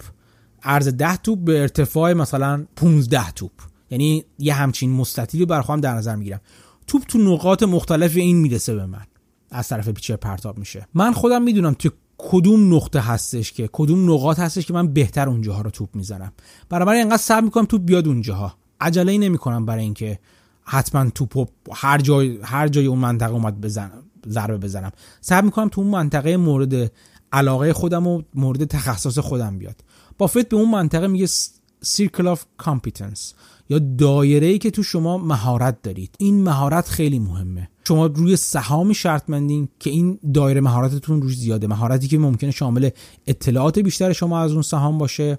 عرض 10 توپ به ارتفاع مثلا 15 توپ. یعنی یه همچین مستطیلی رو برخوام در نظر می‌گیرم. توپ تو نقاط مختلف این می‌رسه به من از طرف پیچر پرتاب میشه. من خودم می‌دونم تو کدوم نقطه هستش که کدوم نقاط هستش که من بهتر اونجاها رو توپ می‌زنم. برای اینقدر صبر می‌کنم توپ بیاد اونجاها. عجله ای نمی‌کنم برای اینکه حتما توپ هر جای هر جای اون منطقه اومد بزنم ضربه بزنم. صبر می‌کنم تو اون منطقه مورد علاقه خودم و مورد تخصص خودم بیاد. بافت به اون منطقه میگه circle of competence یا دایره ای که تو شما مهارت دارید. این مهارت خیلی مهمه. شما روی سهامی شرط مندین که این دایره مهارتتون روش زیاده. مهارتی که ممکنه شامل اطلاعات بیشتر شما از اون سهام باشه.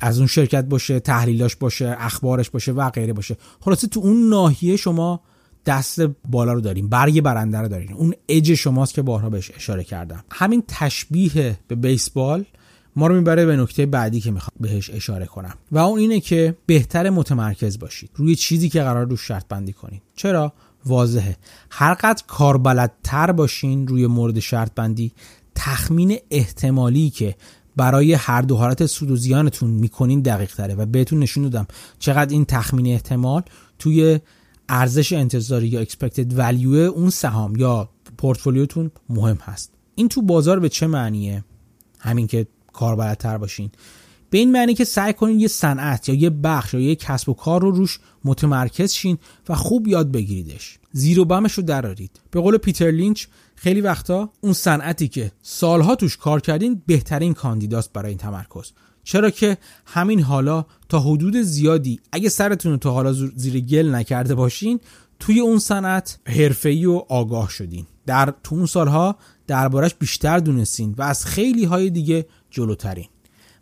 از اون شرکت باشه تحلیلاش باشه اخبارش باشه و غیره باشه. خلاصه تو اون ناحیه شما دست بالا رو داریم برگ برنده رو داریم اون اج شماست که بارها بهش اشاره کردم. همین تشبیه به بیسبال ما رو می‌بره به نکته بعدی که می‌خوام بهش اشاره کنم. و اون اینه که بهتر متمرکز باشید. روی چیزی که قرار رو شرط بندی کنید. چرا؟ واضحه. هر قدر کاربلدتر باشین روی مورد شرط بندی تخمین احتمالی که برای هر دو حالت سود و زیانتون می‌کنین دقیق تره و بهتون نشون دادم چقدر این تخمین احتمال توی ارزش انتظاری یا expected value اون سهام یا پورتفولیوتون مهم هست. این تو بازار به چه معنیه؟ همین که کاربلدتر باشین. به این معنی که سعی کنین یه صنعت یا یه بخش یا یه کسب و کار رو روش متمرکز شین و خوب یاد بگیریدش. زیر و بمش رو درارید. به قول پیتر لینچ خیلی وقتا اون صنعتی که سالها توش کار کردین بهترین کاندیداست برای این تمرکز. چرا که همین حالا تا حدود زیادی اگه سرتون رو تا حالا زیر گل نکرده باشین توی اون صنعت حرفه‌ای و آگاه شدین. در تو اون سالها دربارش بیشتر دونستین و از خیلی های دیگه جلوترین.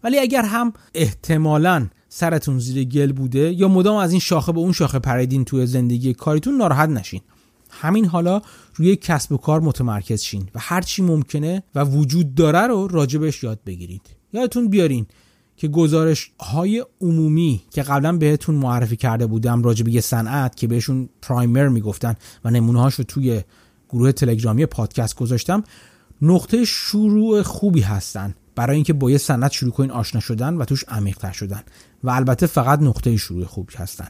ولی اگر هم احتمالا سرتون زیر گل بوده یا مدام از این شاخه به اون شاخه پریدین توی زندگی کاریتون ناراحت نشین. همین حالا روی کسب و کار متمرکز شین و هر چی ممکنه و وجود داره رو راجبش یاد بگیرید. یادتون بیارین که گزارش های عمومی که قبلا بهتون معرفی کرده بودم راجب یه صنعت که بهشون پرایمر می‌گفتن و نمونه هاشو توی گروه تلگرامی پادکست گذاشتم نقطه شروع خوبی هستن برای اینکه با یه صنعت شروع کنین آشنا شدن و توش عمیق‌تر شدن. و البته فقط نقطه شروع خوبی هستن.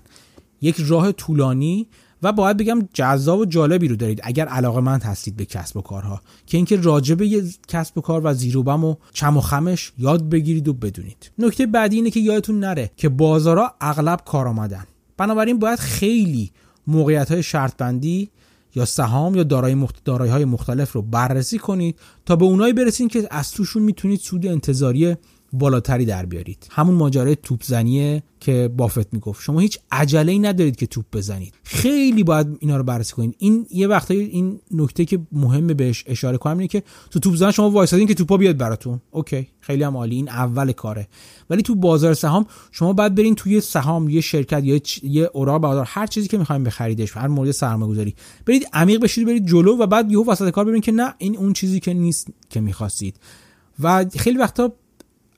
یک راه طولانی و باید بگم جذاب و جالبی رو دارید اگر علاقه مند هستید به کسب و کارها. که اینکه راجع به یه کسب و کار و زیروبم و چم و خمش یاد بگیرید و بدونید. نکته بعدی اینه که یادتون نره که بازارها اغلب کار آمدن بنابراین باید خیلی موقعیت های شرط بندی یا سهام یا دارایی مخت... های مختلف رو بررسی کنید تا به اونایی برسید که از توشون می‌تونید سود انتظاری بالاتری در بیارید. همون ماجرای توپ زنیه که بافت می‌گفت. شما هیچ عجله ای ندارید که توپ بزنید. خیلی باید اینا رو بررسی کنید. این یه وقتایی این نکته که مهمه بهش اشاره کنم اینه که تو توپ زن شما وایسادین که توپا بیاد براتون. اوکی خیلی هم عالی. این اول کاره. ولی تو بازار سهام شما باید برین توی سهام یه شرکت یا یه اوراق بازار هر چیزی که می‌خوایم بخریدش هر مورد سرمایه‌گذاری. برید عمیق بشید برید جلو و بعد یهو وسط کار ببینید که نه این اون چیزی که نیست که می‌خواستید. و خیلی وقتا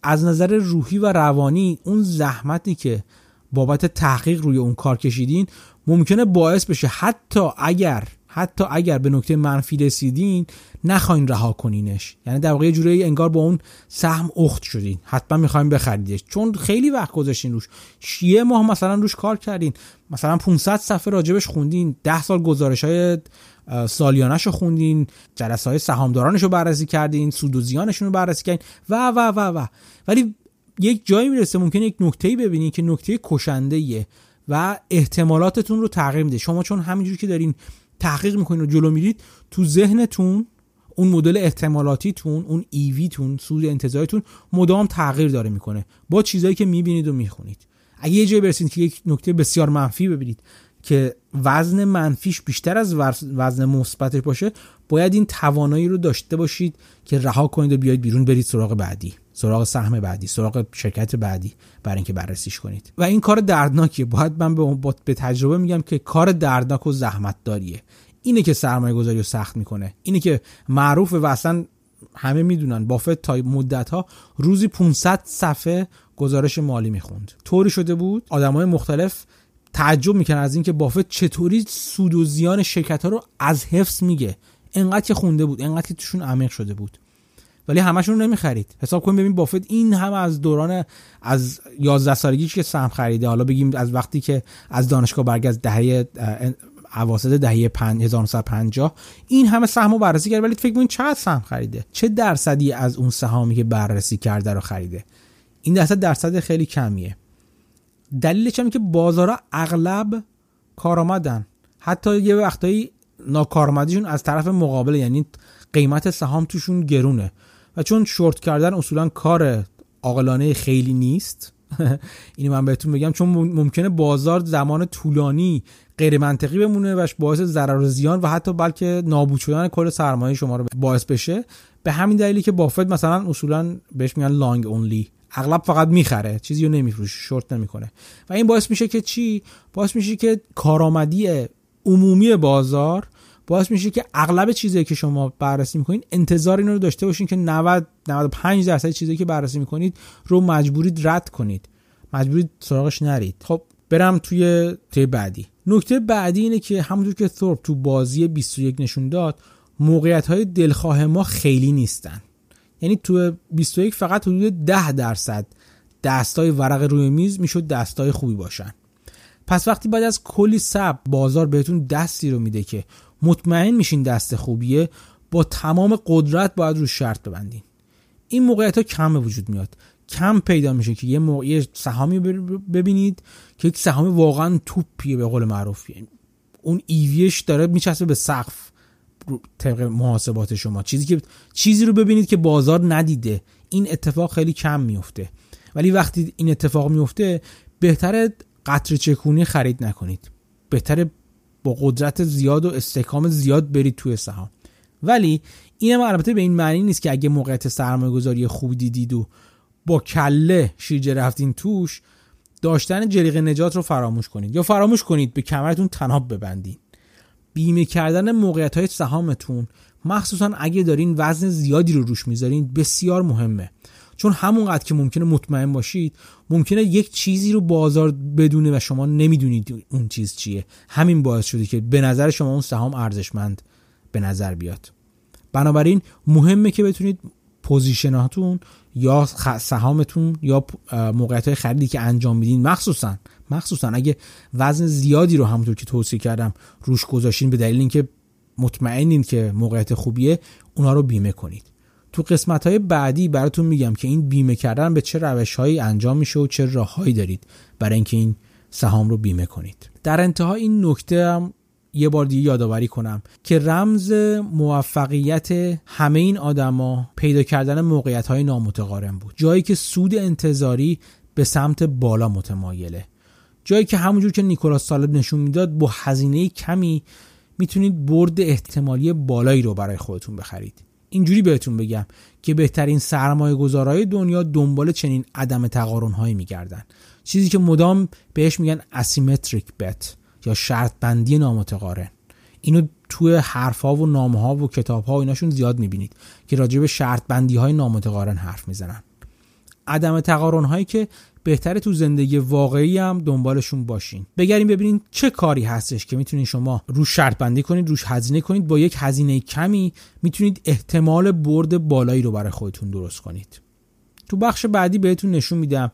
از نظر روحی و روانی اون زحمتی که بابت تحقیق روی اون کار کشیدین ممکنه باعث بشه حتی اگر حتی اگر به نکته منفی رسیدین نخواین رها کنینش. یعنی در واقع جوری انگار با اون سهم اخت شدین. حتما می‌خوایم بخریدش. چون خیلی وقت گذاشتین روش. یه ماه مثلا روش کار کردین. مثلا 500 صفحه راجبش خوندین. 10 سال گزارش های سالیانش رو خوندین. جلسه های سهامدارانش رو بررسی کردین. سود و زیانشون رو بررسی کردین. و و و و. ولی یک جایی می‌رسه ممکن یک نکته ببینید که نکته کشنده و احتمالاتتون رو تغییر میده. شما چون همینجوری که دارین تحقیق می‌کنین و جلو میرید تو ذهنتون اون مدل احتمالاتیتون اون ایویتون سود انتظارتون مدام تغییر داره می‌کنه. با چیزایی که می‌بینید و می‌خونید. اگه یه جایی برسید که یک نکته بسیار منفی ببینید که وزن منفیش بیشتر از وزن مثبتش باشه باید این توانایی رو داشته باشید که رها کنید و بیاید بیرون برید سراغ بعدی. سراغ سهم بعدی سراغ شرکت بعدی برای اینکه بررسیش کنید. و این کار دردناکیه. باید من به, به تجربه میگم که کار دردناک و زحمت داریه اینه که سرمایه گذاری رو سخت می‌کنه. اینه که معروف و اصلا همه می‌دونن بافت تا مدت ها روزی 500 صفحه گزارش مالی می‌خوند. طوری شده بود آدمای مختلف تعجب می‌کنن از اینکه بافت چطوری سود و زیان شرکت ها رو از حفظ میگه. انقدر که خونده بود انقدر که توشون عمیق شده بود. ولی همشون رو نمی‌خرید. حساب کنیم ببین بافت این هم از دوران از 11 سالگی که سهم خریده. حالا بگیم از وقتی که از دانشگاه برگشت دهه اواسط دهه 1950 این همه سهم رو بررسی کرد. ولی فکر کنید چقدر سهم خریده؟ چه درصدی از اون سهامی که بررسی کرده رو خریده؟ این درصد درصد خیلی کمیه. دلیلش هم که بازارها اغلب کارآمدن. حتی یه وقتایی ناکارآمدیشون از طرف مقابل یعنی قیمت سهام توشون گرونه. و چون شورت کردن اصولا کار عاقلانه خیلی نیست اینو من بهتون بگم چون ممکنه بازار زمان طولانی غیر منطقی بمونه و باعث ضرر و زیان و حتی بلکه نابود شدن کل سرمایه شما رو باعث بشه. به همین دلیلی که بافت مثلا اصولا بهش میگن لانگ اونلی اغلب فقط می‌خره چیزی رو نمیفروشه شورت نمی‌کنه. و این باعث میشه که چی؟ باعث میشه که کارآمدی عمومی بازار باعث میشه که اغلب چیزایی که شما بررسی می‌کنید انتظار این رو داشته باشین که 90 95 درصد چیزایی که بررسی می‌کنید رو مجبورید رد کنید. مجبورید سراغش نرید. خب برم توی توی بعدی. نکته بعدی اینه که همونجور که ثورپ تو بازی 21 نشون داد موقعیت های دلخواه ما خیلی نیستن. یعنی تو 21 فقط حدود 10 درصد دستای ورق روی میز می‌شد دستای خوبی باشن. پس وقتی بعد از کلی سب بازار بهتون دستی رو میده که مطمئن میشین دست خوبیه با تمام قدرت باید رو شرط ببندین. این موقعیت ها کم وجود میاد. کم پیدا میشه که یه موقعی سهامی ببینید که یک سهامی واقعا توپیه به قول معروف. اون ایویش داره میچسبه به سقف طبق محاسبات شما. چیزی که چیزی رو ببینید که بازار ندیده. این اتفاق خیلی کم میفته. ولی وقتی این اتفاق میفته بهتره قطر چکونی خرید نکنید. بهتره با قدرت زیاد و استحکام زیاد برید توی سهام. ولی اینم البته به این معنی نیست که اگه موقعیت سرمایه گذاری خوب دیدید و با کله شیرجه رفتین توش داشتن جلیق نجات رو فراموش کنید. یا فراموش کنید به کمرتون تناب ببندین. بیمه کردن موقعیت های سهامتون مخصوصا اگه دارین وزن زیادی رو روش می‌ذارین بسیار مهمه. چون همونقدر که ممکنه مطمئن باشید ممکنه یک چیزی رو بازار بدونه و شما نمی‌دونید اون چیز چیه. همین باعث شده که به نظر شما اون سهام ارزشمند به نظر بیاد. بنابراین مهمه که بتونید پوزیشناتون یا سهامتون یا موقعیت های خریدی که انجام میدین مخصوصا مخصوصا اگه وزن زیادی رو همونطور که توصیه کردم روش گذاشتین به دلیل اینکه مطمئنین که موقعیت خوبیه اونا رو بیمه کنید. تو قسمت های بعدی براتون میگم که این بیمه کردن به چه روش هایی انجام میشه و چه راههایی دارید برای اینکه این سهام رو بیمه کنید. در انتها این نکته هم یه بار دیگه یادآوری کنم که رمز موفقیت همه این آدما پیدا کردن موقعیت های نامتقارن بود. جایی که سود انتظاری به سمت بالا متمایله. جایی که همونجور که نیکولاس سالب نشون می‌داد با هزینه کمی می‌تونید برد احتمالی بالایی رو برای خودتون بخرید. اینجوری بهتون بگم که بهترین سرمایه گذارهای دنیا دنبال چنین عدم تقارن هایی میگردن. چیزی که مدام بهش میگن اسیمتریک بت یا شرط بندی نامتقارن. اینو توی حرفها و نامه ها و کتاب ها و ایناشون زیاد می‌بینید که راجع به شرط بندی های نامتقارن حرف می‌زنن. عدم تقارن هایی که بهتره تو زندگی واقعی هم دنبالشون باشین. بگریم ببینین چه کاری هستش که می‌تونید شما روش شرط بندی کنید روش هزینه کنید. با یک هزینه کمی می‌تونید احتمال برد بالایی رو برای خودتون درست کنید. تو بخش بعدی بهتون نشون میدم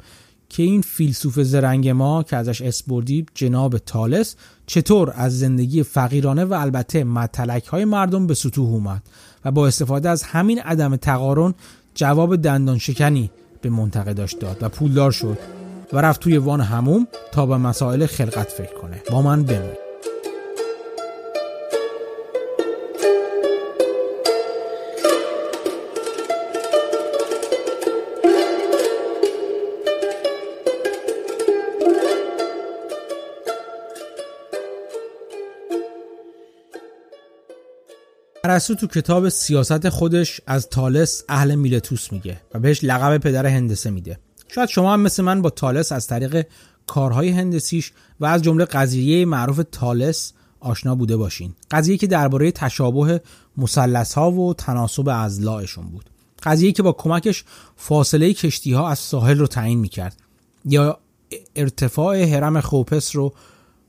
که این فیلسوف زرنگ ما که ازش اسپردی جناب تالس چطور از زندگی فقیرانه و البته متلک های مردم به سطوح اومد و با استفاده از همین عدم تقارن جواب دندان شکنی به منتقداش داد و پولدار شد و رفت توی وان هموم تا به مسائل خلقت فکر کنه. با من بمون. ارسطو تو کتاب سیاست خودش از تالس اهل میلتوس میگه و بهش لقب پدر هندسه میده. شاید شما هم مثل من با تالس از طریق کارهای هندسیش و از جمله قضیه معروف تالس آشنا بوده باشین. قضیه که درباره تشابه مثلث ها و تناسب اضلاعشون بود. قضیه که با کمکش فاصله کشتی ها از ساحل رو تعیین می‌کرد یا ارتفاع هرم خوپس رو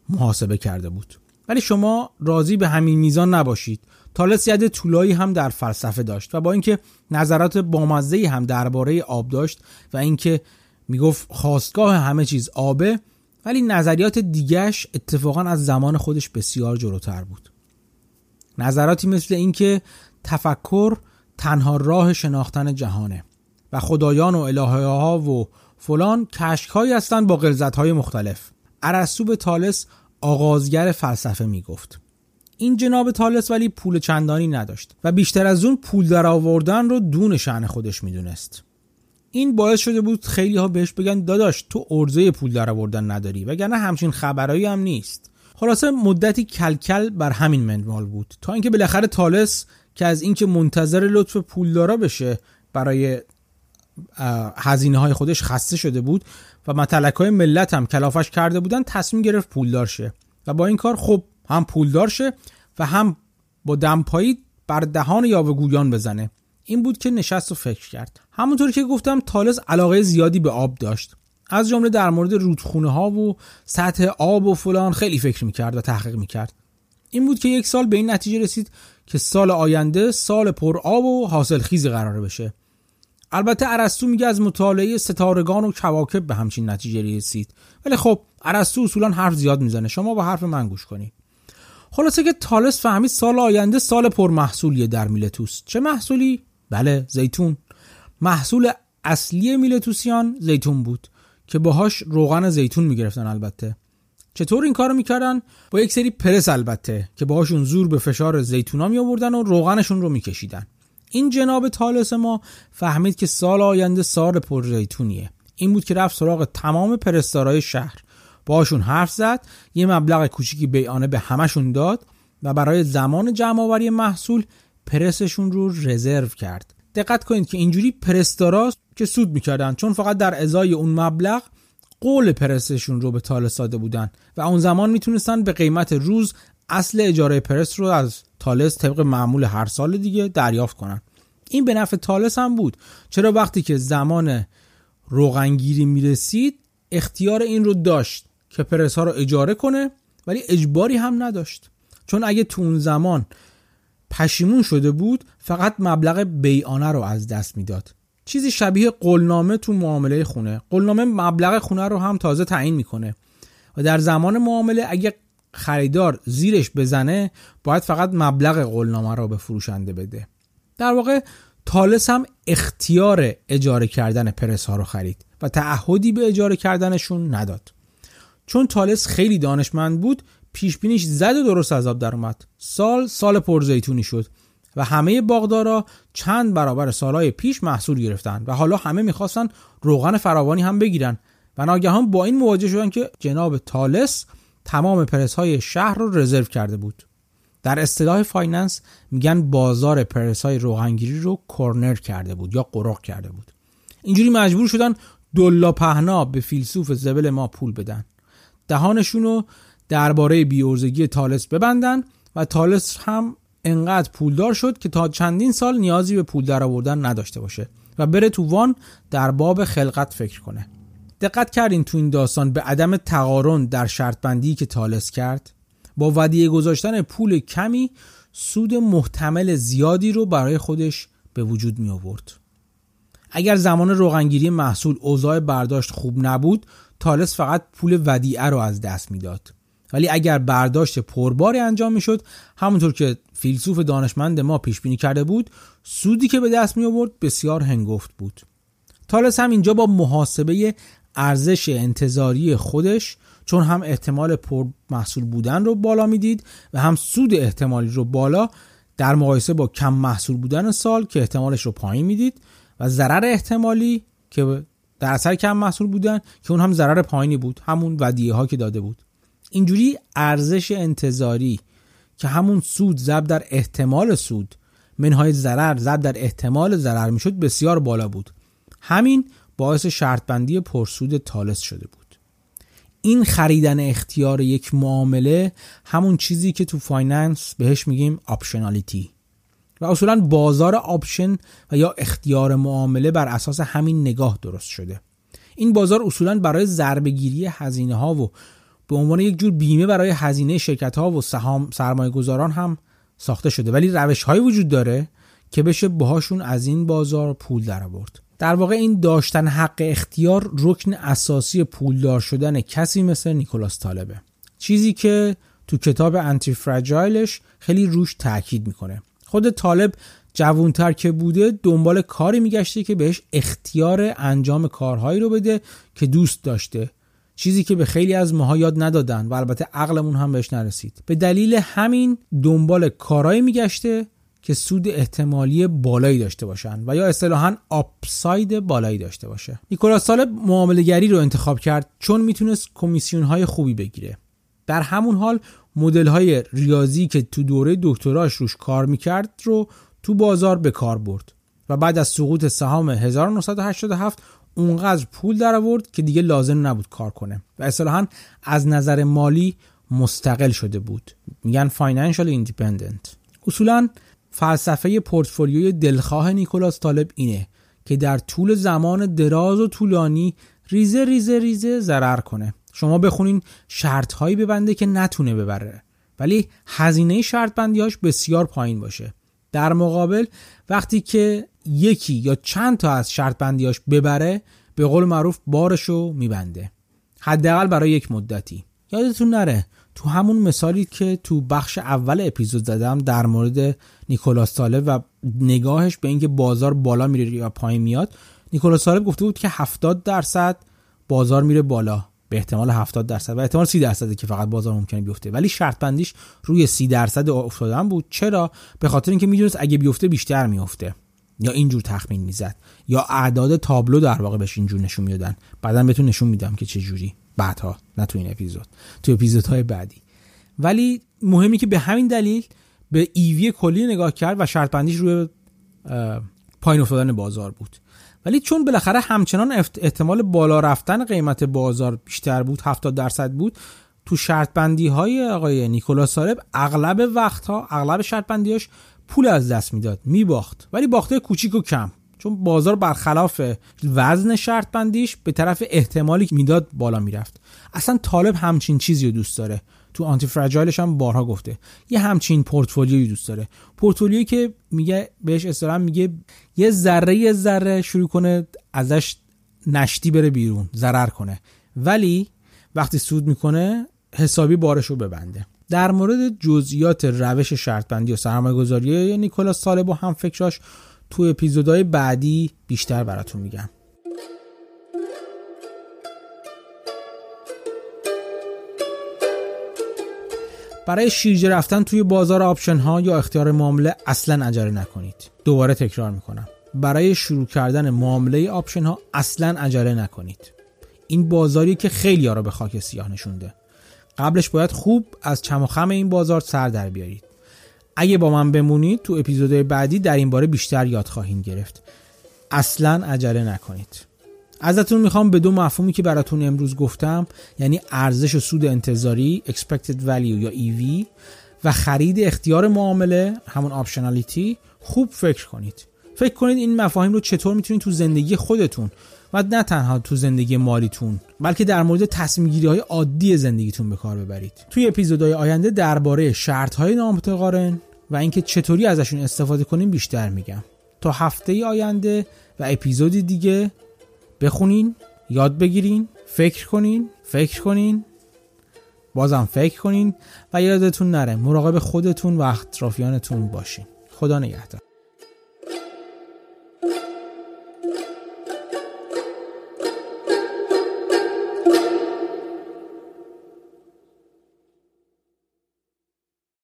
محاسبه کرده بود. ولی شما راضی به همین میزان نباشید. تالس ید طولایی هم در فلسفه داشت و با اینکه نظرات بامزه هم درباره آب داشت و اینکه می‌گفت خواستگاه همه چیز آبه ولی نظریات دیگهش اتفاقا از زمان خودش بسیار جلوتر بود. نظراتی مثل اینکه تفکر تنها راه شناختن جهانه و خدایان و الهه ها و فلان کشک هستند با غلظت های مختلف. ارسطو به تالس آغازگر فلسفه می‌گفت. این جناب تالس ولی پول چندانی نداشت و بیشتر از اون پول در آوردن رو دون شعن خودش می‌دونست. این باعث شده بود خیلی ها بهش بگن داداش تو ارزه پول در آوردن نداری وگرنه همچین خبرایی هم نیست. خلاصه مدتی کلکل بر همین منوال بود تا اینکه بالاخره تالس که از اینکه منتظر لطف پولدارا بشه برای هزینه های خودش خسته شده بود و متلک های ملت هم کلافش کرده بودن تصمیم گرفت پولدار شه و با این کار خب هم پولدار شه و هم با دمپایی بر دهان یاوهگویان بزنه. این بود که نشست و فکر کرد. همونطور که گفتم تالس علاقه زیادی به آب داشت. از جمله در مورد رودخونه ها و سطح آب و فلان خیلی فکر می‌کرد و تحقیق می‌کرد. این بود که یک سال به این نتیجه رسید که سال آینده سال پر آب و حاصل خیزی قراره بشه. البته ارسطو میگه از مطالعه ستارگان و کواکب به همچین نتیجه رسید. ولی خب ارسطو اصولا حرف زیاد می‌زنه. شما با حرف من گوش کنید خلاصه که تالس فهمید سال آینده سال پر محصولیه در میلتوس. چه محصولی؟ بله زیتون. محصول اصلی میلتوسیان زیتون بود که باهاش روغن زیتون می‌گرفتن البته. چطور این کارو می‌کردن؟ با یک سری پرس البته که باهاشون زور به فشار زیتونا می آوردن و روغنشون رو میکشیدن. این جناب تالس ما فهمید که سال آینده سال پر زیتونیه. این بود که رفت سراغ تمام پرستارای شهر. باشون حرف زد یه مبلغ کوچیکی بیانه به همشون داد و برای زمان جمع محصول پرسشون رو رزرو کرد. دقت کنید که اینجوری پرستارا که سود می‌کردن چون فقط در ازای اون مبلغ قول پرسشون رو به تالس داده بودن و اون زمان می‌تونستن به قیمت روز اصل اجاره پرس رو از تالس طبق معمول هر سال دیگه دریافت کنن. این به نفع تالس هم بود. چرا وقتی که زمان روغنگیری می‌رسید اختیار این رو داشت که پرس ها رو اجاره کنه ولی اجباری هم نداشت. چون اگه تو اون زمان پشیمون شده بود فقط مبلغ بیانه رو از دست می‌داد. چیزی شبیه قولنامه تو معامله خونه. قولنامه مبلغ خونه رو هم تازه تعیین می‌کنه. و در زمان معامله اگه خریدار زیرش بزنه باید فقط مبلغ قولنامه رو به فروشنده بده. در واقع تالس هم اختیار اجاره کردن پرس ها رو خرید و تعهدی به اجاره کردنشون نداد. چون تالس خیلی دانشمند بود پیش بینیش زد و درست از آب در اومد. سال سال پرزیتونی شد و همه باغدارا چند برابر سالهای پیش محصول گرفتن و حالا همه می‌خواستن روغن فراوانی هم بگیرن. و ناگهان با این مواجه شدن که جناب تالس تمام پرس های شهر رو رزرو کرده بود. در اصطلاح finance میگن بازار پرس های روغنگیری رو corner کرده بود یا قرق کرده بود. اینجوری مجبور شدن دولا پهنا به فیلسوف زبل ما پول بدن. دهانشون رو درباره بیورزگی تالس ببندن و تالس هم انقدر پولدار شد که تا چندین سال نیازی به پول درآوردن نداشته باشه و بره تو وان در باب خلقت فکر کنه. دقت کردین تو این داستان به عدم تقارن در شرط بندی که تالس کرد؟ با ودیه گذاشتن پول کمی سود محتمل زیادی رو برای خودش به وجود می آورد. اگر زمان روغنگیری محصول اوضاع برداشت خوب نبود تالس فقط پول ودیعه رو از دست می‌داد. ولی اگر برداشت پرباری انجام می‌شد همونطور که فیلسوف دانشمند ما پیش بینی کرده بود سودی که به دست می آورد بسیار هنگفت بود. تالس هم اینجا با محاسبه ارزش انتظاری خودش چون هم احتمال پر محصول بودن رو بالا می‌دید و هم سود احتمالی رو بالا در مقایسه با کم محصول بودن سال که احتمالش رو پایین می‌دید و ضرر احتمالی که در اثر کم محصول بودن که اون هم ضرر پایینی بود همون ودیعه ها که داده بود. اینجوری ارزش انتظاری که همون سود ضرب در احتمال سود منهای ضرر ضرب در احتمال ضرر می‌شد بسیار بالا بود. همین باعث شرط بندی پرسود تالس شده بود. این خریدن اختیار یک معامله همون چیزی که تو finance بهش میگیم optionality. و اصولا بازار آپشن و یا اختیار معامله بر اساس همین نگاه درست شده. این بازار اصولا برای ضربهگیری هزینه ها و به عنوان یک جور بیمه برای هزینه شرکت ها و سهام سرمایه گذاران هم ساخته شده. ولی روش های وجود داره که بشه باهاشون از این بازار پول در آورد در واقع این داشتن حق اختیار رکن اساسی پولدار شدن کسی مثل نیکولاس طالبه. چیزی که تو کتاب انتی فرجایلش خیلی روش تاکید می‌کنه. خود طالب جوونتر که بوده دنبال کاری میگشته که بهش اختیار انجام کارهایی رو بده که دوست داشته. چیزی که به خیلی از ماها یاد ندادن و البته عقلمون هم بهش نرسید. به دلیل همین دنبال کارهایی میگشته که سود احتمالی بالایی داشته باشن و یا اصطلاحا آپساید بالایی داشته باشه. نیکولاس سالب معاملهگری رو انتخاب کرد چون می‌تونست کمیسیون های خوبی بگیره. در همون حال مدل های ریاضی که تو دوره دکتراش روش کار می‌کرد رو تو بازار به کار برد و بعد از سقوط سهام 1987 اونقدر پول در آورد که دیگه لازم نبود کار کنه و اصطلاحا از نظر مالی مستقل شده بود. میگن financial independent اصولا فلسفه پورتفولیوی دلخواه نیکولاس طالب اینه که در طول زمان دراز و طولانی ریزه ریزه ریزه ضرر کنه. شما بخونین شرط هایی ببنده که نتونه ببره. ولی هزینه شرط بندیاش بسیار پایین باشه. در مقابل وقتی که یکی یا چند تا از شرط بندیاش ببره به قول معروف بارشو میبنده. حداقل برای یک مدتی. یادتون نره تو همون مثالی که تو بخش اول اپیزود زدم در مورد نیکولاس طالب و نگاهش به اینکه بازار بالا میره یا پایین میاد نیکولاس طالب گفته بود که 70 درصد بازار میره بالا. به احتمال 70 درصد و احتمال 30 درصده که فقط بازار ممکنه بیفته. ولی شرط بندیش روی 30 درصد افتادن بود. چرا؟ به خاطر اینکه می‌دونست اگه بیفته بیشتر میفته یا اینجور تخمین می‌زد یا اعداد تابلو در واقع بهش اینجور نشون می‌دادن. بعدا بهتون نشون میدم که چه جوری. بعدها نه تو این اپیزود تو اپیزودهای بعدی. ولی مهمی که به همین دلیل به ایوی کلی نگاه کرد و شرط بندیش روی پایین افتادن بازار بود. ولی چون بالاخره همچنان احتمال بالا رفتن قیمت بازار بیشتر بود 70 درصد بود تو شرط بندی های آقای نیکولاس سارب اغلب وقتها اغلب شرط بندیاش پول از دست می‌داد میباخت. ولی باخته کوچیک و کم. چون بازار برخلاف وزن شرط بندیش به طرف احتمالی که می‌داد بالا می‌رفت. اصلا طالب همچین چیزی رو دوست داره. تو آنتی فرجایلش هم بارها گفته. یه همچین پورتفولیوی دوست داره. پورتفولیویی که میگه بهش اصطلاحا میگه یه ذره یه ذره شروع کنه ازش نشتی بره بیرون ضرر کنه. ولی وقتی سود می‌کنه حسابی بارش رو ببنده. در مورد جزئیات روش شرط بندی و سرمایه گذاری نیکولاس طالب و هم فکراش تو اپیزودهای بعدی بیشتر براتون میگم. برای شیرجه رفتن توی بازار option ها یا اختیار معامله اصلا عجله نکنید. دوباره تکرار می‌کنم. برای شروع کردن معامله option ها اصلا عجله نکنید. این بازاری که خیلی ها را به خاک سیاه نشونده. قبلش باید خوب از چم و خم این بازار سر در بیارید. اگه با من بمونید تو اپیزودهای بعدی در این باره بیشتر یاد خواهیم گرفت. اصلا عجله نکنید. ازتون می‌خوام به دو مفهومی که براتون امروز گفتم یعنی ارزش و سود انتظاری expected value یا EV و خرید اختیار معامله همون آپشنالیتی خوب فکر کنید. فکر کنید این مفاهیم رو چطور می‌تونید تو زندگی خودتون و نه تنها تو زندگی مالیتون بلکه در مورد تصمیم گیری های عادی زندگیتون به کار ببرید. توی اپیزودهای آینده درباره شرط های نامتقارن و اینکه چطوری ازشون استفاده کنیم بیشتر میگم. تا هفته آینده و اپیزودی دیگه بخونین یاد بگیرین فکر کنین فکر کنین بازم فکر کنین و یادتون نره مراقب خودتون و اطرافیانتون باشین. خدا نگهدار.